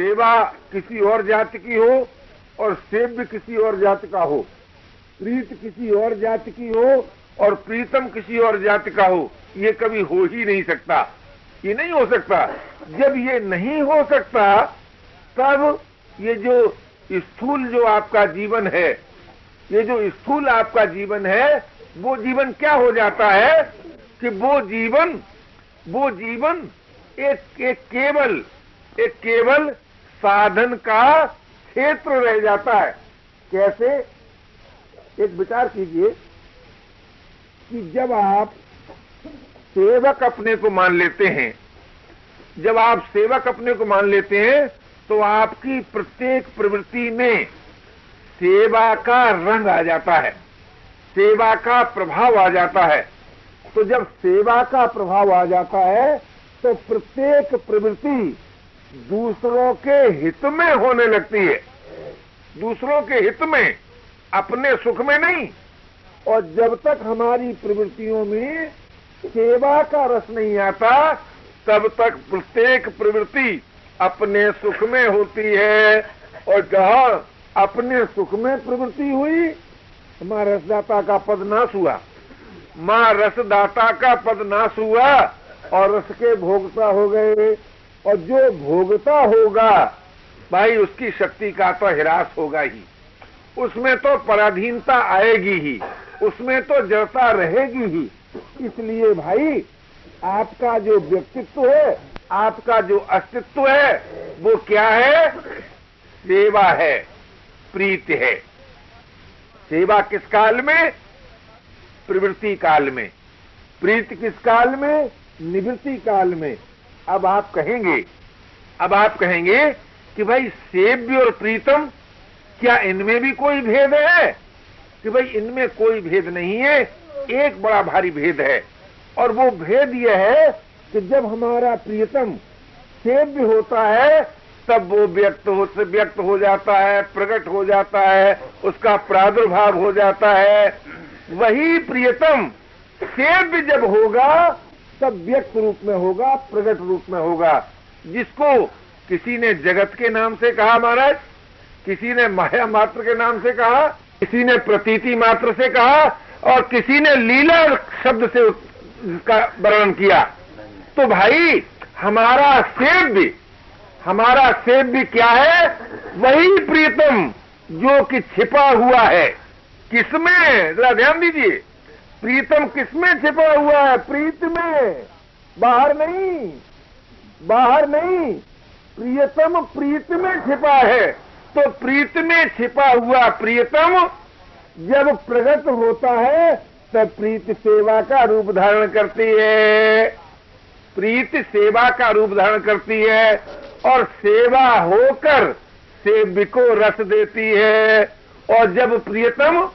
सेवा किसी और जाति की हो और सेव्य किसी और जाति का हो। प्रीत किसी और जाति की हो और प्रीतम किसी और जाति का हो, ये कभी हो ही नहीं सकता। ये नहीं हो सकता। जब ये नहीं हो सकता, तब ये जो स्थूल जो आपका जीवन है, ये जो स्थूल आपका जीवन है, वो जीवन क्या हो जाता है कि वो जीवन वो जीवन एक एक केवल एक केवल साधन का क्षेत्र रह जाता है। कैसे? एक विचार कीजिए कि जब आप सेवक अपने को मान लेते हैं, जब आप सेवक अपने को मान लेते हैं तो आपकी प्रत्येक प्रवृत्ति में सेवा का रंग आ जाता है, सेवा का प्रभाव आ जाता है। तो जब सेवा का प्रभाव आ जाता है तो प्रत्येक प्रवृत्ति दूसरों के हित में होने लगती है। दूसरों के हित में, अपने सुख में नहीं। और जब तक हमारी प्रवृत्तियों में सेवा का रस नहीं आता, तब तक प्रत्येक प्रवृत्ति अपने सुख में होती है। और जहाँ अपने सुख में प्रवृत्ति हुई, माँ रसदाता का पद नाश हुआ। माँ रसदाता का पद नाश हुआ और रस के भोगता हो गए। और जो भोगता होगा, भाई उसकी शक्ति का तो हिरास होगा ही। उसमें तो पराधीनता आएगी ही, उसमें तो जड़ता रहेगी ही। इसलिए भाई, आपका जो व्यक्तित्व है, आपका जो अस्तित्व है, वो क्या है? सेवा है, प्रीत है। सेवा किस काल में? प्रवृत्ति काल में। प्रीत किस काल में? निवृत्ति काल में। अब आप कहेंगे, अब आप कहेंगे कि भाई सेव्य और प्रीतम, क्या इनमें भी कोई भेद है? कि भाई इनमें कोई भेद नहीं है, एक बड़ा भारी भेद है। और वो भेद यह है कि जब हमारा प्रियतम सेव्य होता है, तब वो व्यक्त हो व्यक्त हो जाता है, प्रकट हो जाता है, उसका प्रादुर्भाव हो जाता है। वही प्रियतम सेव्य जब होगा तब व्यक्त रूप में होगा प्रकट रूप में होगा। जिसको किसी ने जगत के नाम से कहा महाराज, किसी ने माया मात्र के नाम से कहा, किसी ने प्रतीति मात्र से कहा, और किसी ने लीला शब्द से का वर्णन किया तो भाई, हमारा सेब भी, हमारा सेब भी क्या है? वही प्रीतम, जो कि छिपा हुआ है। किसमें? जरा ध्यान दीजिए। प्रीतम किसमें छिपा हुआ है? प्रीत में। बाहर नहीं। बाहर नहीं। प्रियतम प्रीत में छिपा है। तो प्रीत में छिपा हुआ प्रियतम जब प्रगट होता है, तब प्रीत सेवा का रूप धारण करती है। प्रीत सेवा का रूप धारण करती है और सेवा होकर सेव्य को रस देती है। और जब प्रियतम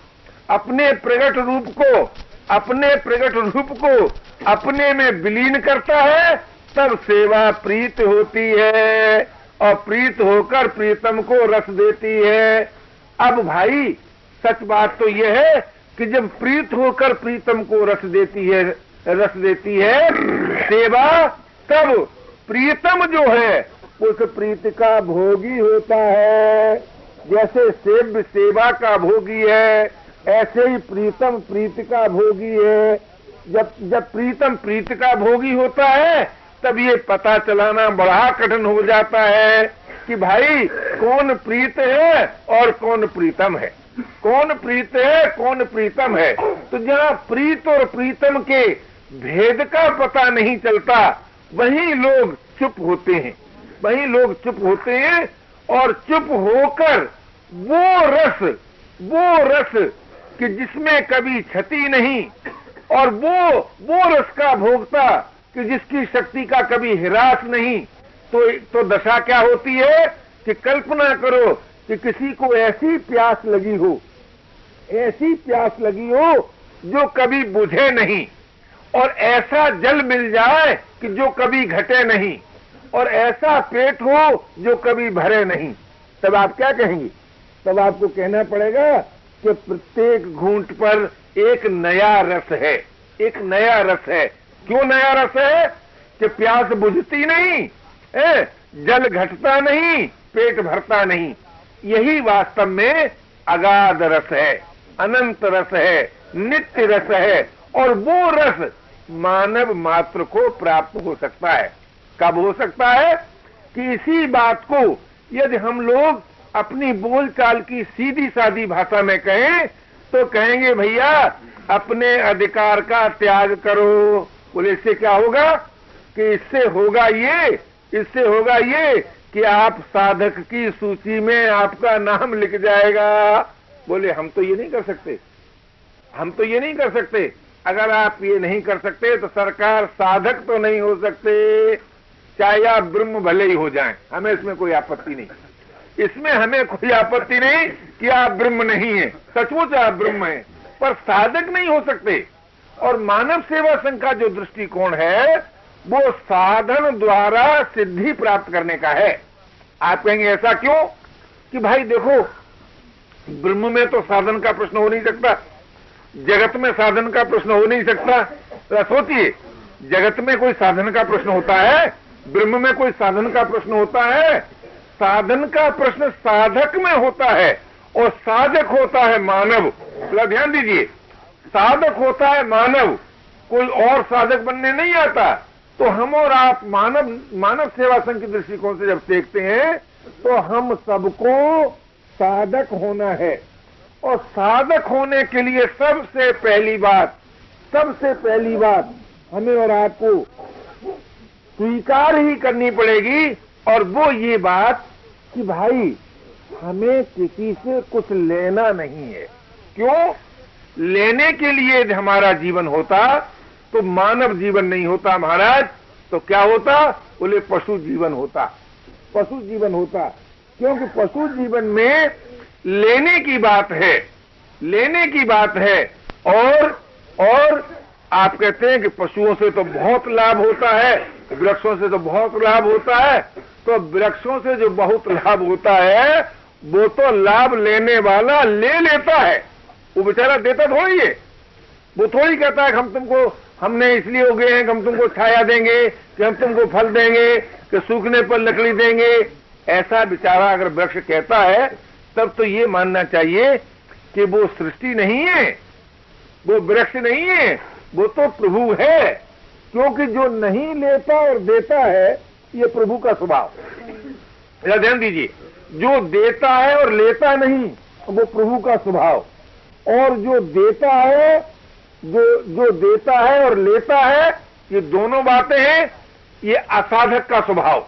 अपने प्रगट रूप को अपने प्रगट रूप को अपने में विलीन करता है, तब सेवा प्रीत होती है और प्रीत होकर प्रीतम को रस देती है। अब भाई, सच बात तो यह है कि जब प्रीत होकर प्रीतम को रस देती है, रस देती है, सेवा, तब प्रीतम जो है, उस प्रीत का भोगी होता है। जैसे सेव्य सेवा का भोगी है ऐसे ही प्रीतम प्रीत का भोगी है। जब जब प्रीतम प्रीत का भोगी होता है, तब ये पता चलाना बड़ा कठिन हो जाता है कि भाई, कौन प्रीत है और कौन प्रीतम है? कौन प्रीत है, कौन प्रीतम है? तो जहाँ प्रीत और प्रीतम के भेद का पता नहीं चलता। वही लोग चुप होते हैं। वही लोग चुप होते हैं और चुप होकर वो रस वो रस कि जिसमें कभी क्षति नहीं और वो वो रस का भोगता कि जिसकी शक्ति का कभी हिरास नहीं। तो तो दशा क्या होती है कि कल्पना करो कि किसी को ऐसी प्यास लगी हो, ऐसी प्यास लगी हो जो कभी बुझे नहीं और ऐसा जल मिल जाए कि जो कभी घटे नहीं और ऐसा पेट हो जो कभी भरे नहीं। तब आप क्या कहेंगे? तब आपको कहना पड़ेगा कि प्रत्येक घूंट पर एक नया रस है, एक नया रस है। क्यों नया रस है? कि प्यास बुझती नहीं है जल घटता नहीं, पेट भरता नहीं। यही वास्तव में अगाध रस है, अनंत रस है, नित्य रस है, और वो रस मानव मात्र को प्राप्त हो सकता है। कब हो सकता है? कि इसी बात को यदि हम लोग अपनी बोलचाल की सीधी सादी भाषा में कहें तो कहेंगे, भैया, अपने अधिकार का त्याग करो। बोले, इससे क्या होगा कि इससे होगा ये, इससे होगा ये कि आप साधक की सूची में आपका नाम लिख जाएगा। बोले, हम तो ये नहीं कर सकते। हम तो ये नहीं कर सकते। अगर आप ये नहीं कर सकते तो सरकार साधक तो नहीं हो सकते। चाहे आप ब्रह्म भले ही हो जाएँ, हमें इसमें कोई आपत्ति नहीं। इसमें हमें कोई आपत्ति नहीं कि आप ब्रह्म नहीं है। सचमुच आप ब्रह्म है, पर साधक नहीं हो सकते। और मानव सेवा संघ का जो दृष्टिकोण है, वो साधन द्वारा सिद्धि प्राप्त करने का है। आप कहेंगे, ऐसा क्यों? कि भाई देखो, ब्रह्म में तो साधन का प्रश्न हो नहीं सकता। जगत में साधन का प्रश्न हो नहीं सकता। तो सोचिए, जगत में कोई साधन का प्रश्न होता है, ब्रह्म में कोई साधन का प्रश्न होता है साधन का प्रश्न साधक में होता है और साधक होता है मानव। थोड़ा ध्यान दीजिए। साधक होता है मानव। कोई और साधक बनने नहीं आता। तो हम और आप मानव मानव सेवा संघ के दृष्टिकोण से जब देखते हैं तो हम सबको साधक होना है। और साधक होने के लिए सबसे पहली बात, सबसे पहली बात हमें और आपको स्वीकार ही करनी पड़ेगी और वो ये बात कि भाई, हमें किसी से कुछ लेना नहीं है। क्यों? लेने के लिए हमारा जीवन होता तो मानव जीवन नहीं होता महाराज। तो क्या होता? बोले, पशु जीवन होता। पशु जीवन होता। क्योंकि पशु जीवन में लेने की बात है। लेने की बात है। और और आप कहते हैं कि पशुओं से तो बहुत लाभ होता है, वृक्षों से तो बहुत लाभ होता है तो वृक्षों से जो बहुत लाभ होता है, वो तो लाभ लेने वाला ले लेता है। वो बेचारा देता थोड़ी है। वो थोड़ी कहता है कि हम तुमको हमने इसलिए हो गए हैं कि हम तुमको छाया देंगे, कि हम तुमको फल देंगे, कि सूखने पर लकड़ी देंगे। ऐसा बेचारा अगर वृक्ष कहता है, तब तो ये मानना चाहिए कि वो सृष्टि नहीं है, वो वृक्ष नहीं है। वो तो प्रभु है, क्योंकि जो नहीं लेता और देता है, ये प्रभु का स्वभाव। ध्यान दीजिए, जो देता है और लेता नहीं, वो प्रभु का स्वभाव। और जो देता है, जो जो देता है और लेता है, ये दोनों बातें हैं, ये असाधक का स्वभाव।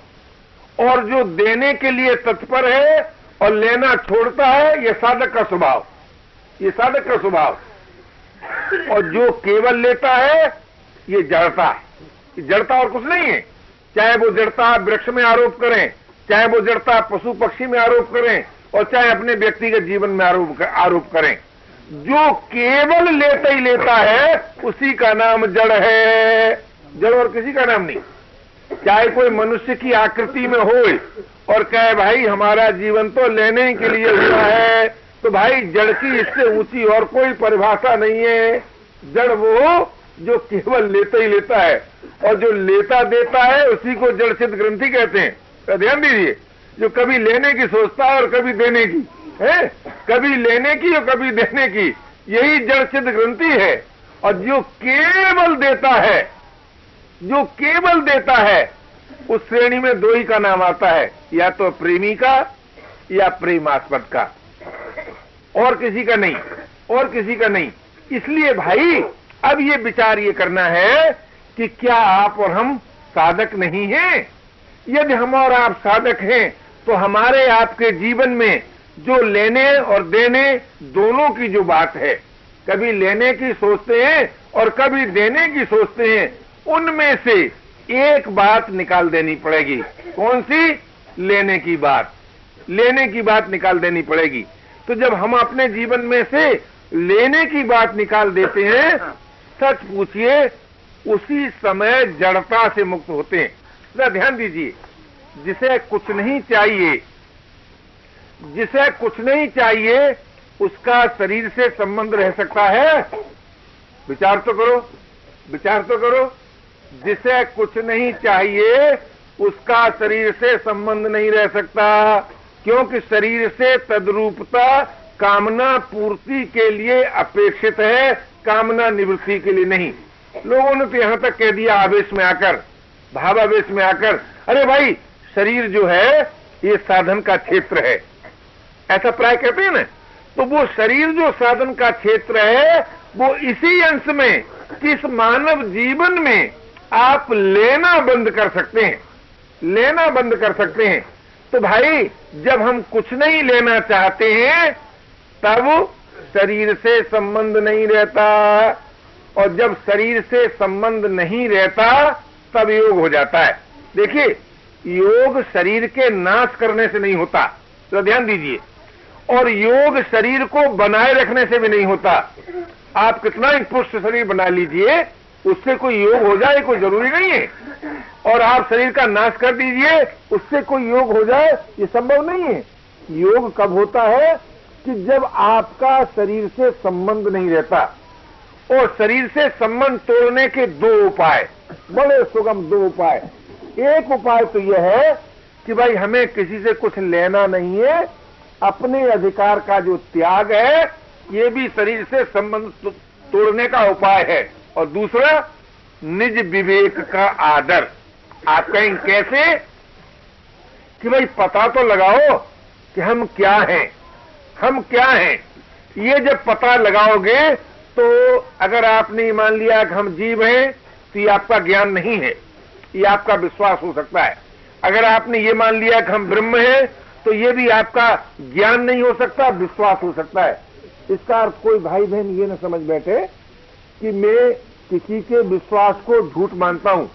और जो देने के लिए तत्पर है और लेना छोड़ता है, ये साधक का स्वभाव। ये साधक का स्वभाव। और जो केवल लेता है, ये जड़ता है। जड़ता और कुछ नहीं है। चाहे वो जड़ता वृक्ष में आरोप करें, चाहे वो जड़ता पशु पक्षी में आरोप करें, और चाहे अपने व्यक्तिगत जीवन में आरोप आरोप करें। जो केवल लेता ही लेता है, उसी का नाम जड़ है। जड़ और किसी का नाम नहीं। चाहे कोई मनुष्य की आकृति में हो और कहे, भाई, हमारा जीवन तो लेने के लिए हुआ है। तो भाई, जड़ की इससे ऊँची और कोई परिभाषा नहीं है। जड़ वो जो केवल लेता ही लेता है और जो लेता देता है, उसी को जड़ सिद्ध ग्रंथि कहते हैं। तो ध्यान दीजिए, जो कभी लेने की सोचता है और कभी देने की, है? कभी लेने की और कभी देने की, यही जड़ सिद्ध ग्रंथि है। और जो केवल देता है, जो केवल देता है, उस श्रेणी में दो ही का नाम आता है, या तो प्रेमी का या प्रेमास्पद का। और किसी का नहीं, और किसी का नहीं। इसलिए भाई, अब ये विचार ये करना है कि क्या आप और हम साधक नहीं हैं? यदि हम और आप साधक हैं तो हमारे आपके जीवन में जो लेने और देने दोनों की जो बात है, कभी लेने की सोचते हैं और कभी देने की सोचते हैं, उनमें से एक बात निकाल देनी पड़ेगी। कौन सी? लेने की बात। लेने की बात निकाल देनी पड़ेगी। तो जब हम अपने जीवन में से लेने की बात निकाल देते हैं, सच पूछिए, उसी समय जड़ता से मुक्त होते हैं। जरा ध्यान दीजिए, जिसे कुछ नहीं चाहिए, जिसे कुछ नहीं चाहिए, उसका शरीर से संबंध रह सकता है। विचार तो करो, विचार तो करो, जिसे कुछ नहीं चाहिए, उसका शरीर से संबंध नहीं रह सकता। क्योंकि शरीर से तद्रूपता कामना पूर्ति के लिए अपेक्षित है, कामना निवृत्ति के लिए नहीं। लोगों ने तो यहाँ तक कह दिया, आवेश में आकर, भावावेश में आकर, अरे भाई, शरीर जो है, ये साधन का क्षेत्र है। ऐसा प्राय कहते हैं ना? तो वो शरीर जो साधन का क्षेत्र है, वो इसी अंश में, किस मानव जीवन में आप लेना बंद कर सकते हैं। लेना बंद कर सकते हैं। तो भाई, जब हम कुछ नहीं लेना चाहते हैं, तब शरीर से संबंध नहीं रहता। और जब शरीर से संबंध नहीं रहता, तब योग हो जाता है। देखिए, योग शरीर के नाश करने से नहीं होता। तो ध्यान दीजिए। और योग शरीर को बनाए रखने से भी नहीं होता। आप कितना ही पुष्ट शरीर बना लीजिए उससे कोई योग हो जाए, कोई ज़रूरी नहीं है। और आप शरीर का नाश कर दीजिए, उससे कोई योग हो जाए, ये संभव नहीं है। योग कब होता है कि जब आपका शरीर से संबंध नहीं रहता और शरीर से संबंध तोड़ने के दो उपाय, बड़े सुगम दो उपाय। एक उपाय तो यह है कि भाई, हमें किसी से कुछ लेना नहीं है, अपने अधिकार का जो त्याग है, ये भी शरीर से संबंध तोड़ने का उपाय है। और दूसरा, निज विवेक का आदर। आप कहें, कैसे? कि भाई, पता तो लगाओ कि हम क्या हैं। हम क्या हैं? ये जब पता लगाओगे तो अगर आपने मान लिया कि हम जीव हैं तो ये आपका ज्ञान नहीं है। ये आपका विश्वास हो सकता है। अगर आपने ये मान लिया कि हम ब्रह्म हैं तो ये भी आपका ज्ञान नहीं हो सकता, विश्वास हो सकता है। इसका कोई भाई बहन ये न समझ बैठे कि मैं किसी के विश्वास को झूठ मानता हूँ।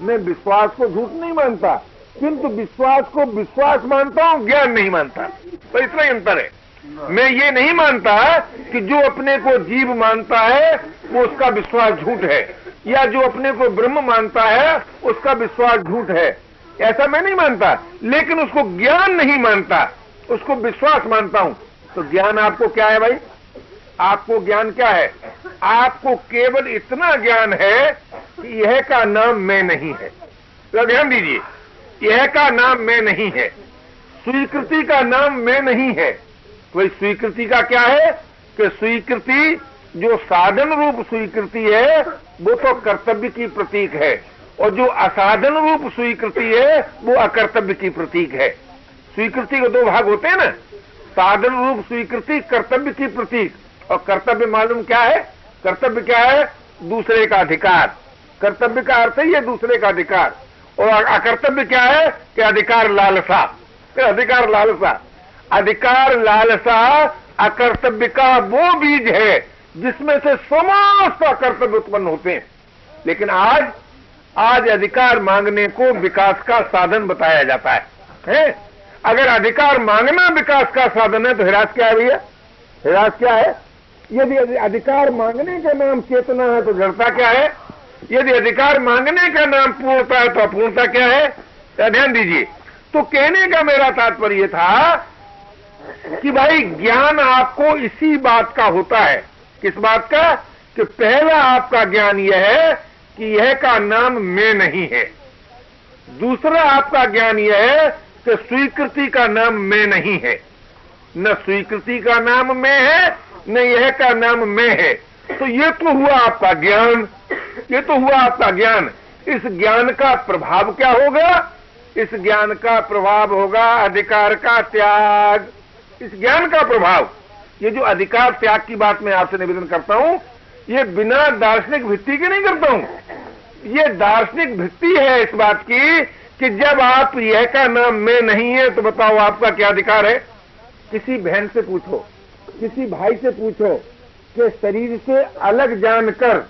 मैं विश्वास को झूठ नहीं मानता, किंतु विश्वास को विश्वास मानता हूँ, ज्ञान नहीं मानता। तो इतना ही अंतर है। मैं ये नहीं मानता कि जो अपने को जीव मानता है, वो उसका विश्वास झूठ है, या जो अपने को ब्रह्म मानता है, उसका विश्वास झूठ है। ऐसा मैं नहीं मानता, लेकिन उसको ज्ञान नहीं मानता, उसको विश्वास मानता हूँ। तो ज्ञान आपको क्या है भाई? आपको ज्ञान क्या है? आपको केवल इतना ज्ञान है कि यह का नाम मैं नहीं है। तो ध्यान दीजिए, यह का नाम मैं नहीं है। स्वीकृति का नाम मैं नहीं है। तो स्वीकृति का क्या है? कि स्वीकृति, जो साधन रूप स्वीकृति है, वो तो कर्तव्य की प्रतीक है। और जो असाधन रूप स्वीकृति है, वो अकर्तव्य की प्रतीक है। स्वीकृति के दो भाग होते हैं ना। साधन रूप स्वीकृति, कर्तव्य की प्रतीक। और कर्तव्य मालूम क्या है? कर्तव्य क्या है? दूसरे का अधिकार। कर्तव्य का अर्थ ही है दूसरे का अधिकार। और अकर्तव्य क्या है? कि अधिकार लालसा। अधिकार लालसा। अधिकार लालसा अकर्तव्य का वो बीज है जिसमें से समस्त अकर्तव्य उत्पन्न होते हैं। लेकिन आज आज अधिकार मांगने को विकास का साधन बताया जाता है, है? अगर अधिकार मांगना विकास का साधन है तो हिरास क्या है भैया? हिरास क्या है? यदि अधिकार मांगने का नाम चेतना है तो जड़ता क्या है? यदि अधिकार मांगने का नाम पूर्णता है तो अपूर्णता क्या है? ध्यान दीजिए। तो कहने का मेरा तात्पर्य था कि भाई, ज्ञान आपको इसी बात का होता है। किस बात का? कि पहला आपका ज्ञान यह है कि यह का नाम मैं नहीं है। दूसरा आपका ज्ञान यह है कि स्वीकृति का नाम मैं नहीं है। न स्वीकृति का नाम मैं है न यह का नाम मैं है। तो ये तो हुआ आपका ज्ञान। ये तो हुआ आपका ज्ञान। इस ज्ञान का प्रभाव क्या होगा? इस ज्ञान का प्रभाव होगा अधिकार का त्याग। इस ज्ञान का प्रभाव। ये जो अधिकार त्याग की बात मैं आपसे निवेदन करता हूँ, ये बिना दार्शनिक भित्ति के नहीं करता हूँ। ये दार्शनिक भित्ति है इस बात की कि जब आप यह का नाम मैं नहीं है तो बताओ आपका क्या अधिकार है? किसी बहन से पूछो। किसी भाई से पूछो कि शरीर से अलग जानकर,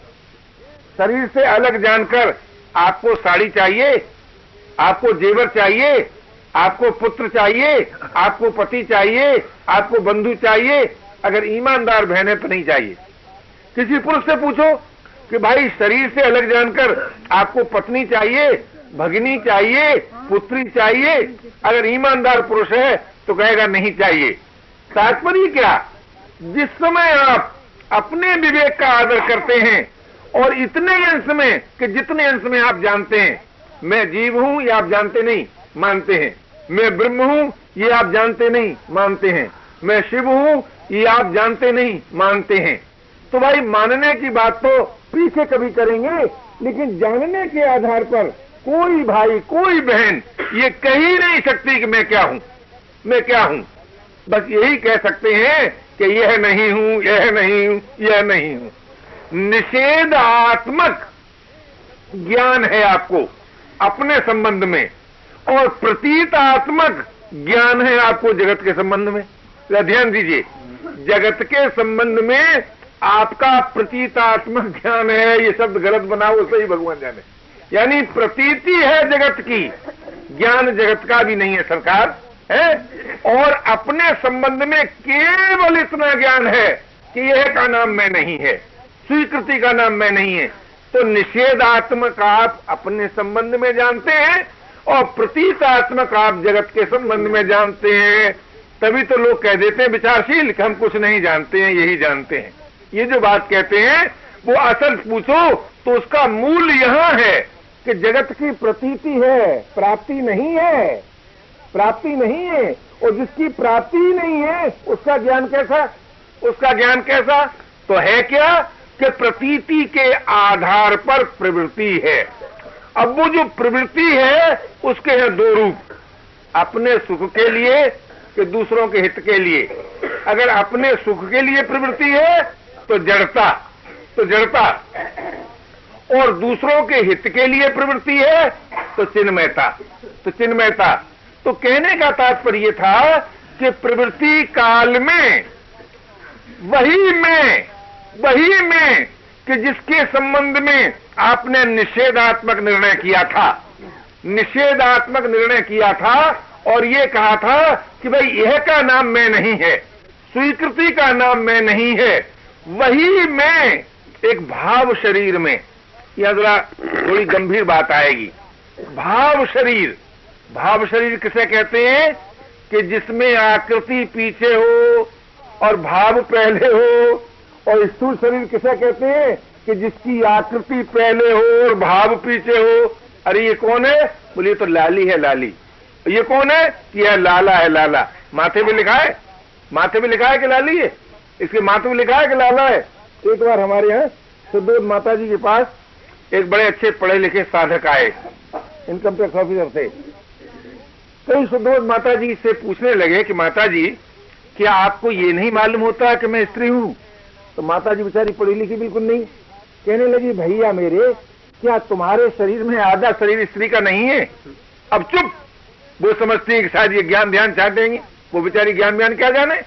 शरीर से अलग जानकर आपको साड़ी चाहिए, आपको जेवर चाहिए, आपको पुत्र चाहिए, आपको पति चाहिए, आपको बंधु चाहिए, अगर ईमानदार बहन तो नहीं चाहिए। किसी पुरुष से पूछो कि भाई शरीर से अलग जानकर आपको पत्नी चाहिए, भगनी चाहिए, पुत्री चाहिए, अगर ईमानदार पुरुष है तो कहेगा नहीं चाहिए। तात्पर्य क्या? जिस समय आप अपने विवेक का आदर करते हैं और इतने अंश में कि जितने अंश में आप जानते हैं, मैं जीव हूँ, ये आप जानते नहीं, मानते हैं। मैं ब्रह्म हूँ, ये आप जानते नहीं, मानते हैं। मैं शिव हूँ, ये आप जानते नहीं, मानते हैं। तो भाई, मानने की बात तो पीछे कभी करेंगे, लेकिन जानने के आधार पर कोई भाई, कोई बहन ये कह ही नहीं सकती कि मैं क्या हूँ, मैं क्या हूँ। बस यही कह सकते हैं कि यह नहीं हूँ, यह नहीं हूँ, यह नहीं हूँ। निषेधात्मक ज्ञान है आपको, अपने संबंध में। और प्रतीतात्मक ज्ञान है आपको जगत के संबंध में। ध्यान दीजिए, जगत के संबंध में आपका प्रतीतात्मक ज्ञान है, ये शब्द गलत बनाओ सही भगवान जाने। यानी प्रतीति है जगत की, ज्ञान जगत का भी नहीं है सरकार। है? और अपने संबंध में केवल इतना ज्ञान है कि यह का नाम मैं नहीं है, स्वीकृति का नाम मैं नहीं है। तो निषेधात्मक आप अपने संबंध में जानते हैं और प्रतीकात्मक आप जगत के संबंध में जानते हैं। तभी तो लोग कह देते हैं, विचारशील, कि हम कुछ नहीं जानते हैं, यही जानते हैं। ये जो बात कहते हैं, वो असल पूछो तो उसका मूल यहाँ है कि जगत की प्रतीति है, प्राप्ति नहीं है। प्राप्ति नहीं है और जिसकी प्राप्ति नहीं है, उसका ज्ञान कैसा? उसका ज्ञान कैसा? तो है क्या कि प्रतीति के आधार पर प्रवृत्ति है। अब वो जो प्रवृत्ति है, उसके हैं दो रूप। अपने सुख के लिए कि दूसरों के हित के लिए। अगर अपने सुख के लिए प्रवृत्ति है तो जड़ता तो जड़ता। और दूसरों के हित के लिए प्रवृत्ति है तो चिन्मयता तो चिन्मयता। तो कहने का तात्पर्य था कि प्रवृत्ति काल में, वही में वही में कि जिसके संबंध में आपने निषेधात्मक निर्णय किया था। निषेधात्मक निर्णय किया था और ये कहा था कि भाई यह का नाम मैं नहीं है, स्वीकृति का नाम मैं नहीं है, वही मैं एक भाव शरीर में। यह जरा थोड़ी गंभीर बात आएगी। भाव शरीर भाव शरीर किसे कहते हैं? कि जिसमें आकृति पीछे हो और भाव पहले हो, और स्थूल शरीर किसे कहते हैं? कि जिसकी आकृति पहले हो और भाव पीछे हो। अरे, ये कौन है? बोलिए तो लाली है, लाली। ये कौन है? यह लाला है, लाला। माथे में लिखा है? माथे में लिखा है कि लाली है? इसके माथे में लिखा है कि लाला है? एक बार हमारे यहाँ सुदोध माता जी के पास एक बड़े अच्छे पढ़े लिखे साधक आए। इनकम टैक्स ऑफिसर थे। कई सुदोध माता जी से पूछने लगे कि माता जी क्या आपको ये नहीं मालूम होता कि मैं स्त्री हूँ? तो माता जी बेचारी पढ़ी लिखी बिल्कुल नहीं। कहने लगी, भैया मेरे, क्या तुम्हारे शरीर में आधा शरीर स्त्री का नहीं है? अब चुप। वो समझती है कि शायद ये ज्ञान ध्यान चाह देंगे। वो बेचारी ज्ञान व्यान क्या जाने?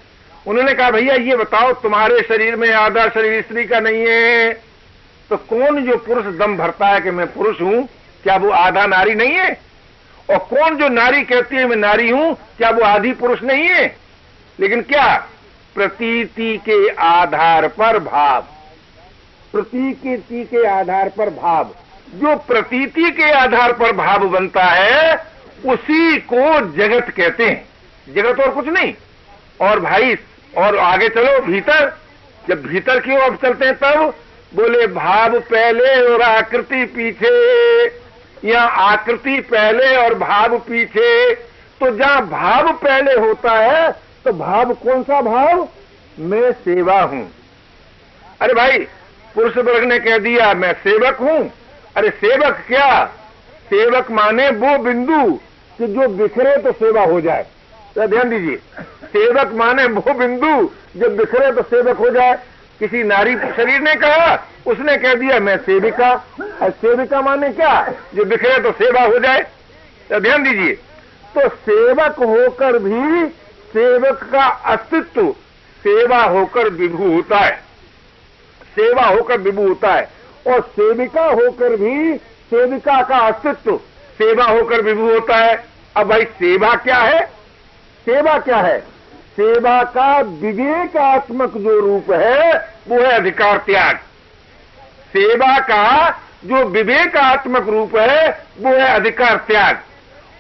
उन्होंने कहा, भैया, ये बताओ, तुम्हारे शरीर में आधा शरीर स्त्री का नहीं है? तो कौन जो पुरुष दम भरता है कि मैं पुरुष हूँ, क्या वो आधा नारी नहीं है? और कौन जो नारी कहती है, मैं नारी हूँ, क्या वो आधी पुरुष नहीं है? लेकिन क्या? प्रतीति के आधार पर भाव। प्रतीति के आधार पर भाव। जो प्रतीति के आधार पर भाव बनता है, उसी को जगत कहते हैं। जगत और कुछ नहीं। और भाई, और आगे चलो, भीतर। जब भीतर की ओर चलते हैं, तब बोले, भाव पहले और आकृति पीछे। या आकृति पहले और भाव पीछे तो जहाँ भाव पहले होता है तो भाव कौन सा भाव? मैं सेवा हूँ। अरे भाई, पुरुष वर्ग ने कह दिया, मैं सेवक हूँ। अरे सेवक क्या? सेवक माने वो बिंदु कि जो बिखरे तो सेवा हो जाए। तो ध्यान दीजिए। सेवक माने वो बिंदु जो बिखरे तो सेवक हो जाए। किसी नारी शरीर ने कहा, उसने कह दिया, मैं सेविका। और सेविका माने क्या? जो बिखरे तो सेवा हो जाए। तो ध्यान दीजिए। तो सेवक होकर भी सेवक का अस्तित्व, सेवा होकर विभू होता है। सेवा होकर विभू होता है। और सेविका होकर भी सेविका का अस्तित्व, सेवा होकर विभू होता है। अब भाई सेवा क्या है? सेवा क्या है? सेवा का विवेकात्मक जो रूप है, वो है अधिकार त्याग। सेवा का जो विवेकात्मक रूप है, वो है अधिकार त्याग।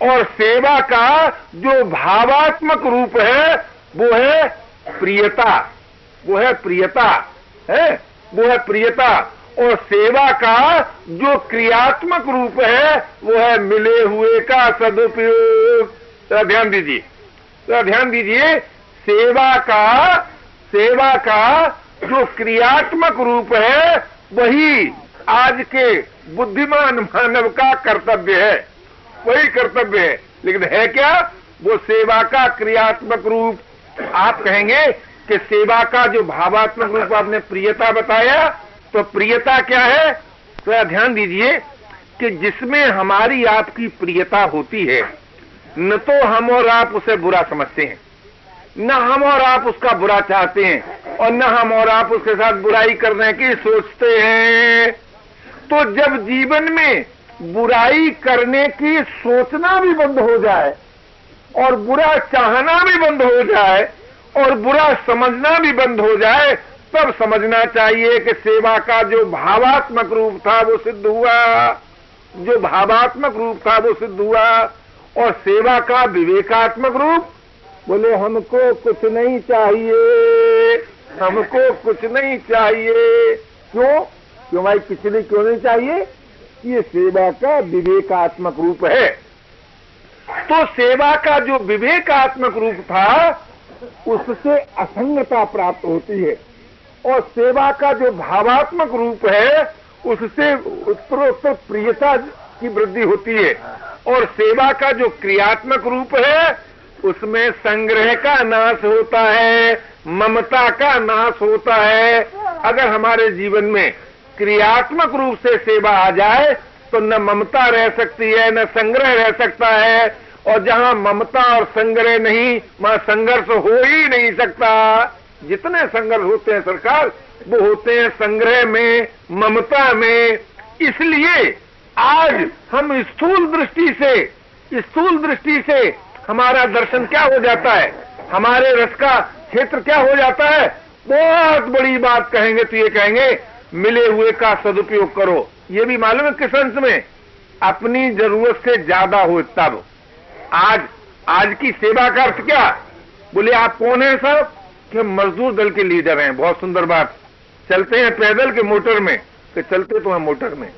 और सेवा का जो भावात्मक रूप है, वो है प्रियता। वो है प्रियता, है? वो है प्रियता। और सेवा का जो क्रियात्मक रूप है, वो है मिले हुए का सदुपयोग। ध्यान दीजिए। ध्यान दीजिए सेवा का सेवा का जो क्रियात्मक रूप है, वही आज के बुद्धिमान मानव का कर्तव्य है। वही कर्तव्य है। लेकिन है क्या? वो सेवा का क्रियात्मक रूप। आप कहेंगे कि सेवा का जो भावात्मक रूप आपने प्रियता बताया तो प्रियता क्या है? तो ध्यान दीजिए कि जिसमें हमारी आपकी प्रियता होती है, न तो हम और आप उसे बुरा समझते हैं। न हम और आप उसका बुरा चाहते हैं, और न हम और आप उसके साथ बुराई करने की सोचते हैं। तो जब जीवन में बुराई करने की सोचना भी बंद हो जाए, और बुरा चाहना भी बंद हो जाए, और बुरा समझना भी बंद हो जाए, तब समझना चाहिए कि सेवा का जो भावात्मक रूप था वो सिद्ध हुआ। जो भावात्मक रूप था वो सिद्ध हुआ, और सेवा का विवेकात्मक रूप बोले, हमको कुछ नहीं चाहिए, हमको कुछ नहीं चाहिए। क्यों? क्यों भाई पिछले क्यों नहीं चाहिए? ये सेवा का विवेकात्मक रूप है। तो सेवा का जो विवेकात्मक रूप था, उससे असंगता प्राप्त होती है। और सेवा का जो भावात्मक रूप है, उससे उत्तरोत्तर प्रियता की वृद्धि होती है। और सेवा का जो क्रियात्मक रूप है उसमें संग्रह का नाश होता है, ममता का नाश होता है। अगर हमारे जीवन में क्रियात्मक रूप से सेवा आ जाए तो न ममता रह सकती है, न संग्रह रह सकता है। और जहाँ ममता और संग्रह नहीं, वहाँ संघर्ष हो ही नहीं सकता। जितने संघर्ष होते हैं सरकार, वो होते हैं संग्रह में, ममता में। इसलिए आज हम स्थूल दृष्टि से, स्थूल दृष्टि से हमारा दर्शन क्या हो जाता है? हमारे रस का क्षेत्र क्या हो जाता है? बहुत बड़ी बात कहेंगे तो ये कहेंगे, मिले हुए का सदुपयोग करो। ये भी मालूम है किस अंश में? अपनी ज़रूरत से ज़्यादा हो तब आज आज की सेवा का अर्थ क्या? बोले, आप कौन है साहब कि मजदूर दल के लीडर हैं। बहुत सुंदर बात। चलते हैं पैदल के मोटर में। कि चलते तो हैं मोटर में।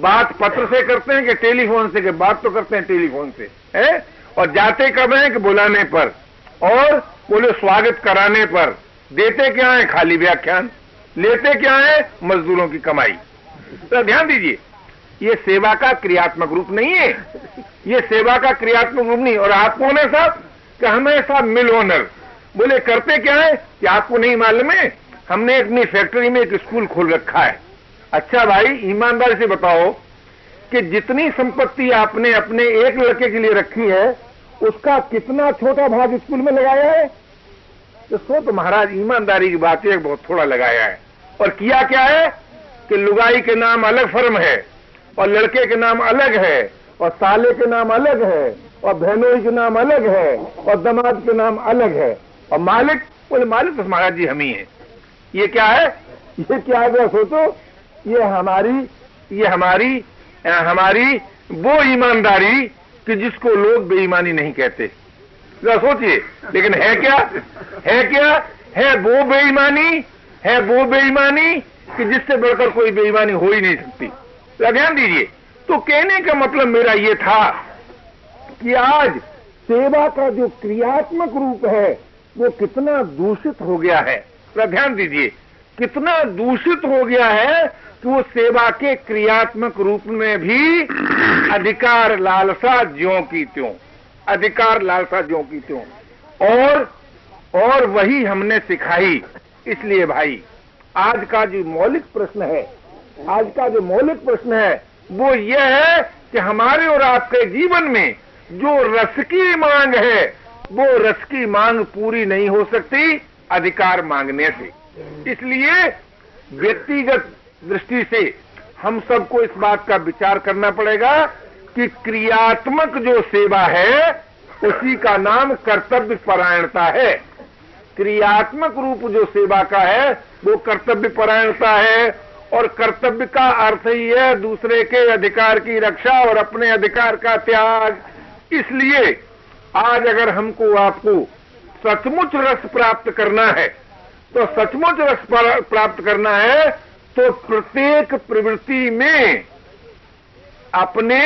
बात पत्र से करते हैं कि टेलीफोन से? कि बात तो करते हैं टेलीफोन से। है? और जाते कब हैं कि बुलाने पर? और बोले, स्वागत कराने पर। देते क्या है खाली व्याख्यान? लेते क्या है मजदूरों की कमाई? तो ध्यान दीजिए, ये सेवा का क्रियात्मक रूप नहीं है। ये सेवा का क्रियात्मक रूप नहीं। और आप कौन साहब? कि हमें साहब मिल ओनर। बोले, करते क्या है कि आपको नहीं मालूम है? हमने अपनी फैक्ट्री में एक स्कूल खोल रखा है। अच्छा भाई, ईमानदारी से बताओ कि जितनी संपत्ति आपने अपने एक लड़के के लिए रखी है, उसका कितना छोटा भाग स्कूल में लगाया है? तो सो तो महाराज, ईमानदारी की बात है बहुत थोड़ा लगाया है। और किया क्या है? कि लुगाई के नाम अलग फर्म है, और लड़के के नाम अलग है, और साले के नाम अलग है, और बहनोई के नाम अलग है, और दमाद के नाम अलग है। और मालिक, बोले, मालिक तो महाराज जी हम ही हैं। ये क्या है? ये क्या है सोचो, ये हमारी ये हमारी हमारी वो ईमानदारी कि जिसको लोग बेईमानी नहीं कहते। जरा सोचिए, लेकिन है क्या? है क्या? है वो बेईमानी? है वो बेईमानी कि जिससे बढ़कर कोई बेईमानी हो ही नहीं सकती? तो ध्यान दीजिए। तो कहने का मतलब मेरा ये था कि आज सेवा का जो क्रियात्मक रूप है, वो कितना दूषित हो गया है। तो ध्यान दीजिए। कितना दूषित हो गया है कि वो सेवा के क्रियात्मक रूप में भी अधिकार लालसा ज्यो की त्यों, अधिकार लालसा ज्यो की त्यों। और और वही हमने सिखाई। इसलिए भाई, आज का जो मौलिक प्रश्न है, आज का जो मौलिक प्रश्न है, वो ये है कि हमारे और आपके जीवन में जो रस की मांग है, वो रस की मांग पूरी नहीं हो सकती अधिकार मांगने से। इसलिए व्यक्तिगत दृष्टि से हम सबको इस बात का विचार करना पड़ेगा कि क्रियात्मक जो सेवा है, उसी का नाम कर्तव्य परायणता है। क्रियात्मक रूप जो सेवा का है, वो कर्तव्य परायणता है और कर्तव्य का अर्थ ही है दूसरे के अधिकार की रक्षा और अपने अधिकार का त्याग। इसलिए आज अगर हमको आपको सचमुच रस प्राप्त करना है तो सचमुच रस प्राप्त करना है तो प्रत्येक प्रवृत्ति में अपने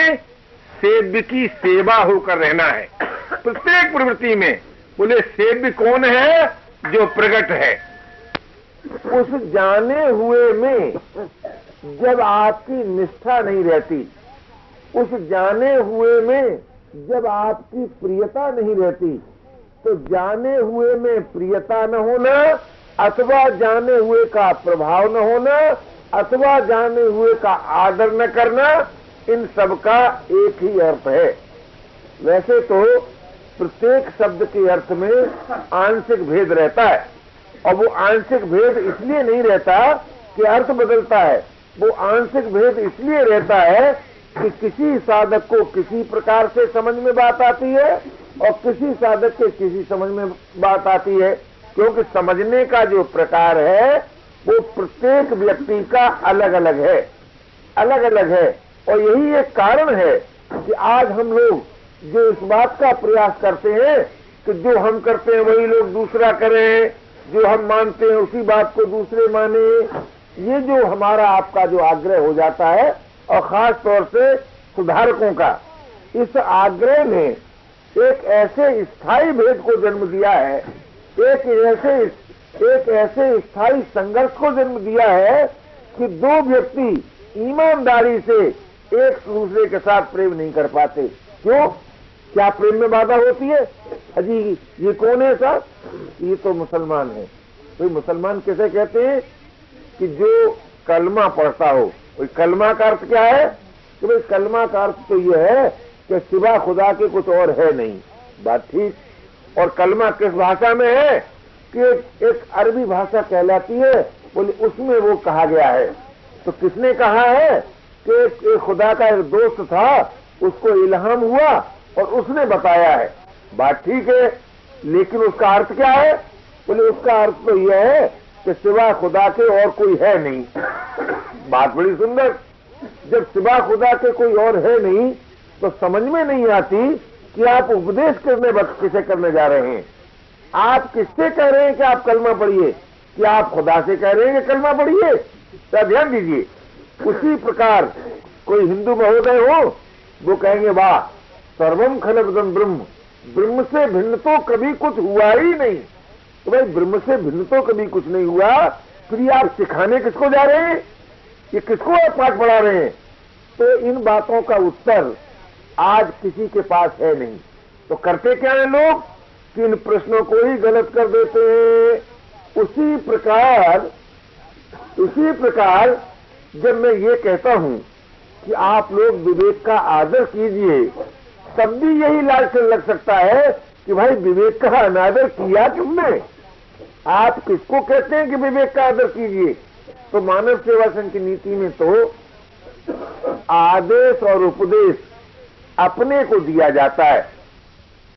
सेव्य की सेवा होकर रहना है। प्रत्येक प्रवृत्ति में, बोले, सेव्य कौन है जो प्रकट है? उस जाने हुए में जब आपकी निष्ठा नहीं रहती, उस जाने हुए में जब आपकी प्रियता नहीं रहती तो जाने हुए में प्रियता न होना अथवा जाने हुए का प्रभाव न होना, अथवा जाने हुए का आदर न करना, इन सब का एक ही अर्थ है। वैसे तो प्रत्येक शब्द के अर्थ में आंशिक भेद रहता है, और वो आंशिक भेद इसलिए नहीं रहता कि अर्थ बदलता है। वो आंशिक भेद इसलिए रहता है कि किसी साधक को किसी प्रकार से समझ में बात आती है, और किसी साधक के किसी समझ में बात आती है। क्योंकि समझने का जो प्रकार है, वो प्रत्येक व्यक्ति का अलग अलग है। अलग अलग है। और यही एक कारण है कि आज हम लोग जो इस बात का प्रयास करते हैं कि जो हम करते हैं, वही लोग दूसरा करें, जो हम मानते हैं, उसी बात को दूसरे माने। ये जो हमारा आपका जो आग्रह हो जाता है, और खास तौर से सुधारकों का, इस आग्रह ने एक ऐसे स्थायी भेद को जन्म दिया है एक ऐसे एक ऐसे स्थायी संघर्ष को जन्म दिया है कि दो व्यक्ति ईमानदारी से एक दूसरे के साथ प्रेम नहीं कर पाते। क्यों? क्या प्रेम में बाधा होती है? अजी, ये कौन है साहब ये तो मुसलमान है। भाई मुसलमान कैसे कहते हैं? कि जो कलमा पढ़ता हो। कोई कलमा का अर्थ क्या है? कि भाई कलमा का अर्थ तो यह है कि सिवा खुदा के कुछ और है नहीं। बात ठीक और कलमा किस भाषा में है? कि एक अरबी भाषा कहलाती है, बोले, उसमें वो कहा गया है। तो किसने कहा है कि एक खुदा का एक दोस्त था, उसको इल्हाम हुआ और उसने बताया है। बात ठीक है, लेकिन उसका अर्थ क्या है? बोले, उसका अर्थ तो यह है कि सिवा खुदा के और कोई है नहीं। बात बड़ी सुंदर। जब सिवा खुदा के कोई और है नहीं तो समझ में नहीं आती कि आप उपदेश करने वक्त किसे करने जा रहे हैं? आप किससे कह रहे हैं कि आप कलमा पढ़िए? कि आप खुदा से कह रहे हैं कि कलमा पढ़िए? तो ध्यान दीजिए, उसी प्रकार कोई हिंदू महोदय हो, वो कहेंगे, वाह सर्वम खलबदम ब्रह्म। ब्रह्म से भिन्न तो कभी कुछ हुआ ही नहीं। तो भाई, ब्रह्म से भिन्न तो कभी कुछ नहीं हुआ, फिर आप सिखाने किसको जा रहे हैं? ये किसको आप पाठ पढ़ा रहे हैं? तो इन बातों का उत्तर आज किसी के पास है नहीं। तो करते क्या है लोग? कि इन प्रश्नों को ही गलत कर देते हैं? उसी प्रकार उसी प्रकार जब मैं ये कहता हूँ कि आप लोग विवेक का आदर कीजिए, तब भी यही लालचन लग सकता है कि भाई विवेक का अनादर किया तुमने। आप किसको कहते हैं कि विवेक का आदर कीजिए? तो मानव सेवा संघ की नीति में तो आदेश और उपदेश अपने को दिया जाता है।